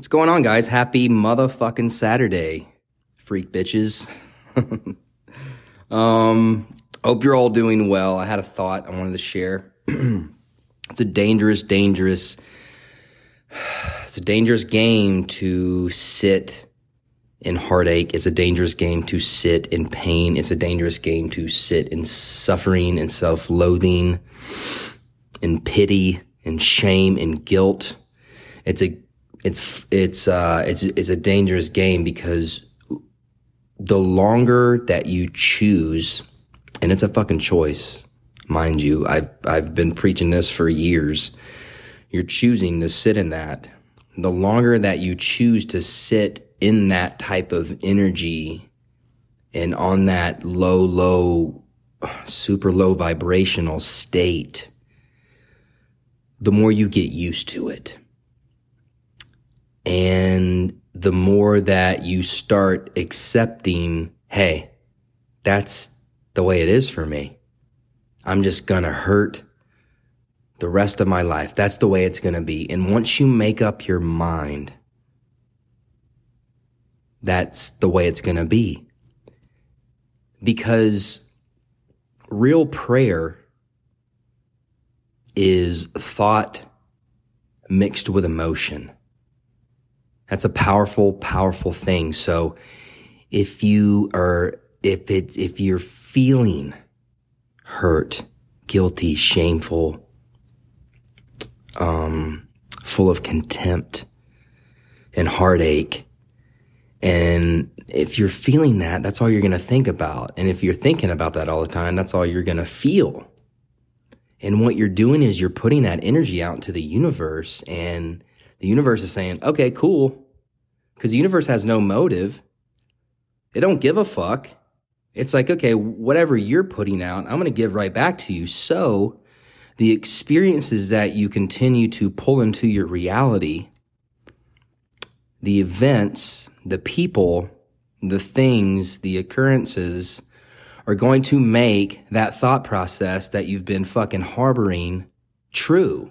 What's going on, guys? Happy motherfucking Saturday, freak bitches. um, hope you're all doing well. I had a thought I wanted to share. it's a dangerous, dangerous, it's a dangerous game to sit in heartache. It's a dangerous game to sit in pain. It's a dangerous game to sit in suffering and self-loathing, in pity, and shame, and guilt. It's a it's it's uh it's it's a dangerous game because the longer that you choose and it's a fucking choice mind you i've i've been preaching this for years you're choosing to sit in that. The longer that you choose to sit in that type of energy and on that low low super low vibrational state the more you get used to it and the more that you start accepting, hey, that's the way it is for me. I'm just gonna hurt the rest of my life. That's the way it's gonna be. And once you make up your mind, that's the way it's gonna be. Because real prayer is thought mixed with emotion. That's a powerful, powerful thing. So if you are, if it, if you're feeling hurt, guilty, shameful, um, full of contempt and heartache, and if you're feeling that, that's all you're going to think about. And if you're thinking about that all the time, that's all you're going to feel. And what you're doing is you're putting that energy out into the universe and the universe is saying, okay, cool. Because the universe has no motive. It don't give a fuck. It's like, okay, whatever you're putting out, I'm going to give right back to you. So the experiences that you continue to pull into your reality, the events, the people, the things, the occurrences are going to make that thought process that you've been fucking harboring true.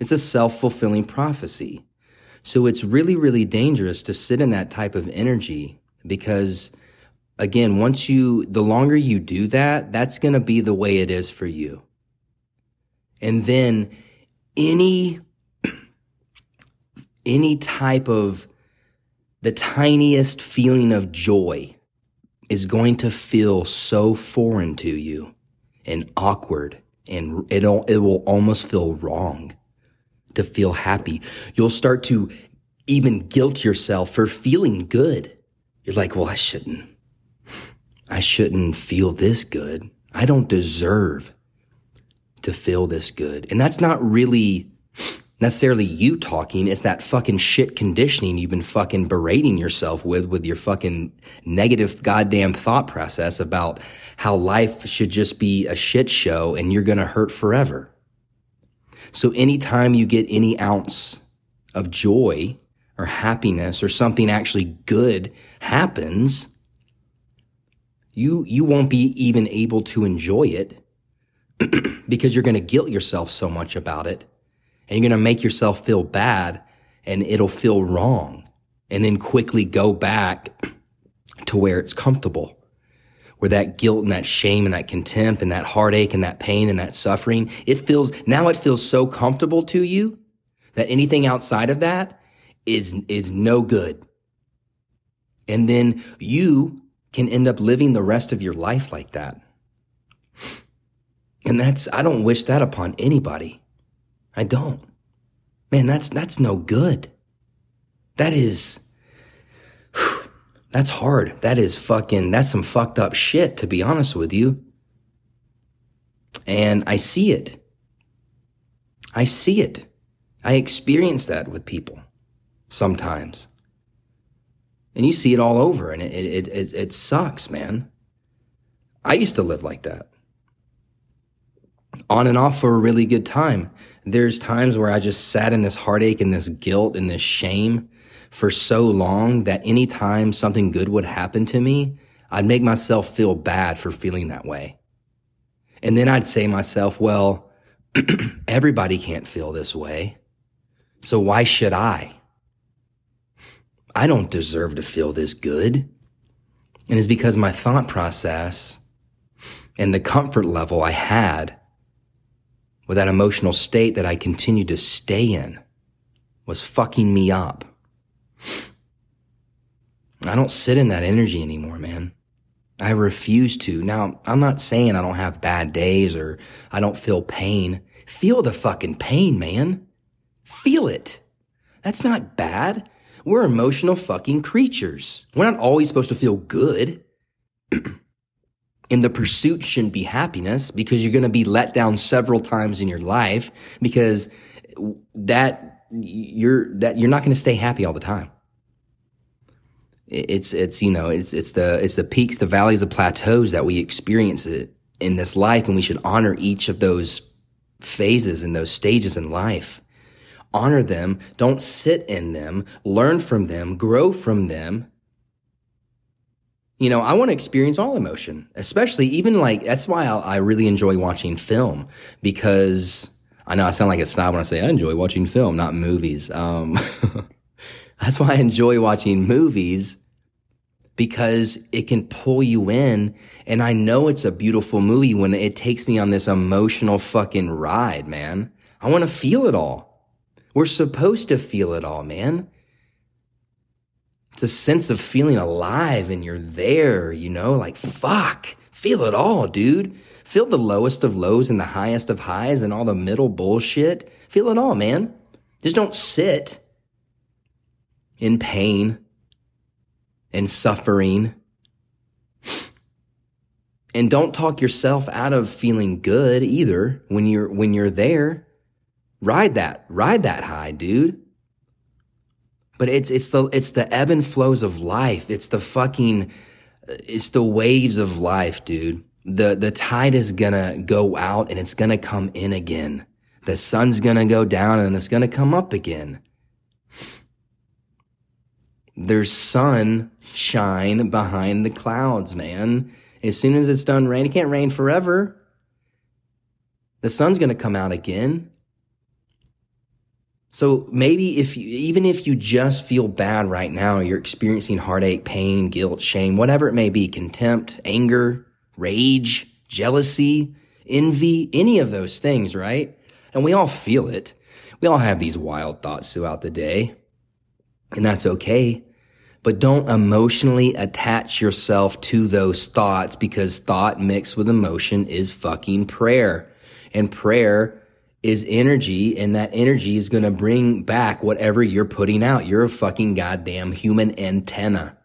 It's a self fulfilling prophecy. So it's really, really dangerous to sit in that type of energy because again, once you, the longer you do that, that's going to be the way it is for you. And then any, any type of the tiniest feeling of joy is going to feel so foreign to you and awkward and it'll, it will almost feel wrong to feel happy. You'll start to even guilt yourself for feeling good. You're like, well, I shouldn't. I shouldn't feel this good. I don't deserve to feel this good. And that's not really necessarily you talking. It's that fucking shit conditioning you've been fucking berating yourself with, with your fucking negative goddamn thought process about how life should just be a shit show and you're going to hurt forever. So anytime you get any ounce of joy or happiness or something actually good happens, you, you won't be even able to enjoy it because you're going to guilt yourself so much about it and you're going to make yourself feel bad and it'll feel wrong and then quickly go back to where it's comfortable where that guilt and that shame and that contempt and that heartache and that pain and that suffering, it feels, now it feels so comfortable to you that anything outside of that is, is no good. And then you can end up living the rest of your life like that. And that's, I don't wish that upon anybody. I don't. Man, that's, that's no good. That is, that's hard. That is fucking, that's some fucked up shit, to be honest with you. And I see it. I see it. I experience that with people sometimes. And you see it all over and it, it, it, it sucks, man. I used to live like that. On and off for a really good time. There's times where I just sat in this heartache and this guilt and this shame for so long that anytime something good would happen to me, I'd make myself feel bad for feeling that way. And then I'd say myself, well, everybody can't feel this way. So why should I? I don't deserve to feel this good. And it's because my thought process and the comfort level I had with that emotional state that I continued to stay in was fucking me up. I don't sit in that energy anymore, man. I refuse to. Now, I'm not saying I don't have bad days or I don't feel pain. Feel the fucking pain, man. Feel it. That's not bad. We're emotional fucking creatures. We're not always supposed to feel good. and the pursuit shouldn't be happiness because you're going to be let down several times in your life because that you're that you're not going to stay happy all the time. It's it's you know it's it's the it's the peaks the valleys the plateaus that we experience it in this life and we should honor each of those phases and those stages in life. Honor them. Don't sit in them. Learn from them. Grow from them. You know i want to experience all emotion especially even like that's why I, I really enjoy watching film because i know i sound like a snob when i say i enjoy watching film not movies um That's why I enjoy watching movies because it can pull you in. And I know it's a beautiful movie when it takes me on this emotional fucking ride, man. I want to feel it all. We're supposed to feel it all, man. It's a sense of feeling alive and you're there, you know, like fuck, feel it all, dude. Feel the lowest of lows and the highest of highs and all the middle bullshit. Feel it all, man. Just don't sit in pain and suffering. And don't talk yourself out of feeling good either when you're when you're there. Ride that, ride that high, dude. But it's it's the it's the ebb and flows of life. It's the fucking it's the waves of life, dude. The the tide is gonna go out and it's gonna come in again. The sun's gonna go down and it's gonna come up again. There's sunshine behind the clouds, man. As soon as it's done raining, it can't rain forever. The sun's to come out again. So maybe if you, even if you just feel bad right now, you're experiencing heartache, pain, guilt, shame, whatever it may be, contempt, anger, rage, jealousy, envy, any of those things, right? And we all feel it. We all have these wild thoughts throughout the day. And that's okay. But don't emotionally attach yourself to those thoughts because thought mixed with emotion is fucking prayer. And prayer is energy and that energy is to bring back whatever you're putting out. You're a fucking goddamn human antenna.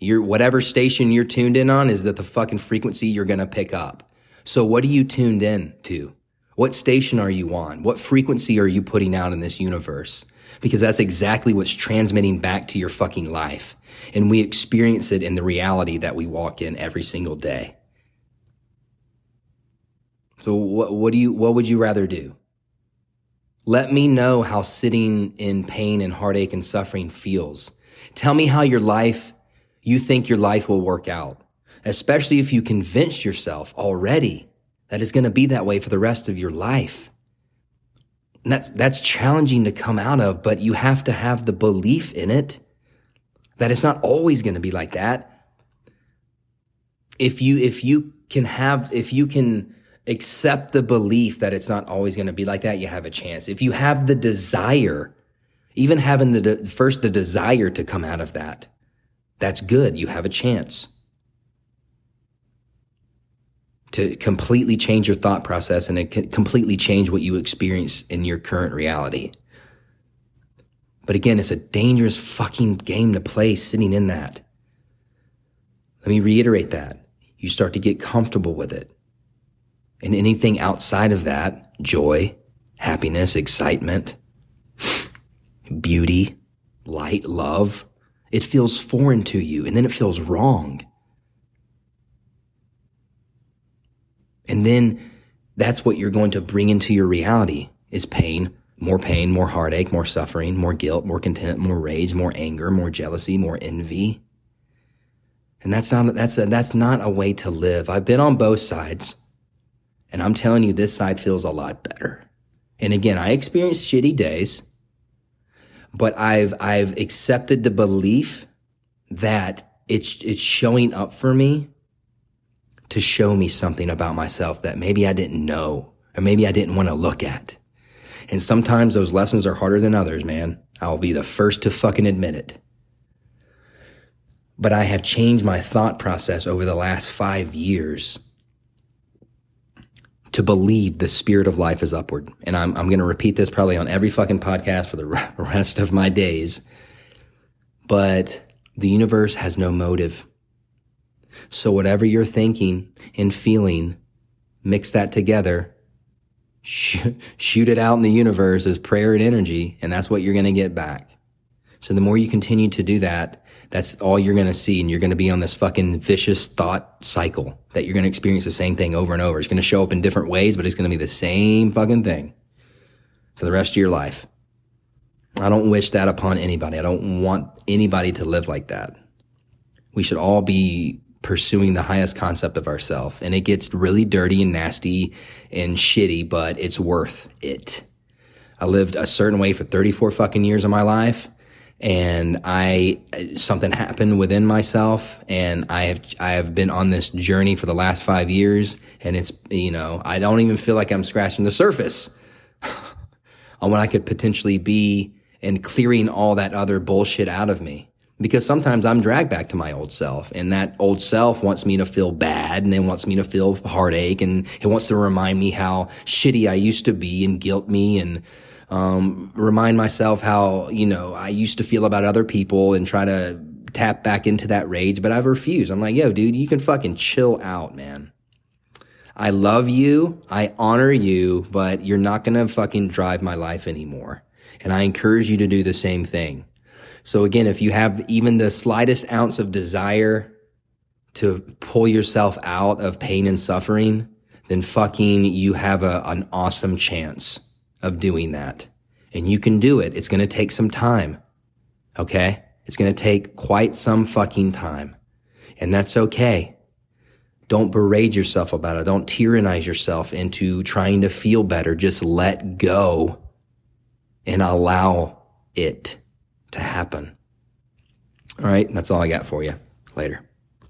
Your whatever station you're tuned in on is that the fucking frequency you're to pick up. So what are you tuned in to? What station are you on? What frequency are you putting out in this universe? because that's exactly what's transmitting back to your fucking life. And we experience it in the reality that we walk in every single day. So what, what do you, what would you rather do? Let me know how sitting in pain and heartache and suffering feels. Tell me how your life, you think your life will work out, especially if you convinced yourself already that it's going to be that way for the rest of your life. And that's, that's challenging to come out of, but you have to have the belief in it that it's not always going to be like that. If you, if you can have, if you can accept the belief that it's not always going to be like that, you have a chance. If you have the desire, even having the, de- first the desire to come out of that, that's good. You have a chance to completely change your thought process and it can completely change what you experience in your current reality. But again, it's a dangerous fucking game to play sitting in that. Let me reiterate that. You start to get comfortable with it. And anything outside of that, joy, happiness, excitement, beauty, light, love, it feels foreign to you and then it feels wrong. And then that's what you're going to bring into your reality is pain, more pain, more heartache, more suffering, more guilt, more contempt, more rage, more anger, more jealousy, more envy. And that's not, that's a, that's not a way to live. I've been on both sides and I'm telling you, this side feels a lot better. And again, I experienced shitty days. But I've, I've accepted the belief that it's, it's showing up for me to show me something about myself that maybe I didn't know or maybe I didn't want to look at. And sometimes those lessons are harder than others, man. I'll be the first to fucking admit it. But I have changed my thought process over the last five years to believe the spirit of life is upward. And I'm, I'm going to repeat this probably on every fucking podcast for the rest of my days. But the universe has no motive. So whatever you're thinking and feeling, mix that together, shoot it out in the universe as prayer and energy, and that's what you're going to get back. So the more you continue to do that, that's all you're going to see. And you're going to be on this fucking vicious thought cycle that you're going to experience the same thing over and over. It's going to show up in different ways, but it's going to be the same fucking thing for the rest of your life. I don't wish that upon anybody. I don't want anybody to live like that. We should all be pursuing the highest concept of ourself. And it gets really dirty and nasty and shitty, but it's worth it. I lived a certain way for 34 fucking years of my life and I something happened within myself and I have I have been on this journey for the last 5 years and it's you know I don't even feel like I'm scratching the surface on what I could potentially be and clearing all that other bullshit out of me. Because sometimes I'm dragged back to my old self and that old self wants me to feel bad and it wants me to feel heartache and it wants to remind me how shitty I used to be and guilt me and um, remind myself how, you know, I used to feel about other people and try to tap back into that rage, but I've refused. I'm like, yo, dude, you can fucking chill out, man. I love you. I honor you, but you're not going to fucking drive my life anymore. And I encourage you to do the same thing. So again, if you have even the slightest ounce of desire to pull yourself out of pain and suffering, then fucking you have a, an awesome chance of doing that. And you can do it. It's going to take some time. Okay. It's going to take quite some fucking time. And that's okay. Don't berate yourself about it. Don't tyrannize yourself into trying to feel better. Just let go and allow it to happen. All right. That's all I got for you. Later.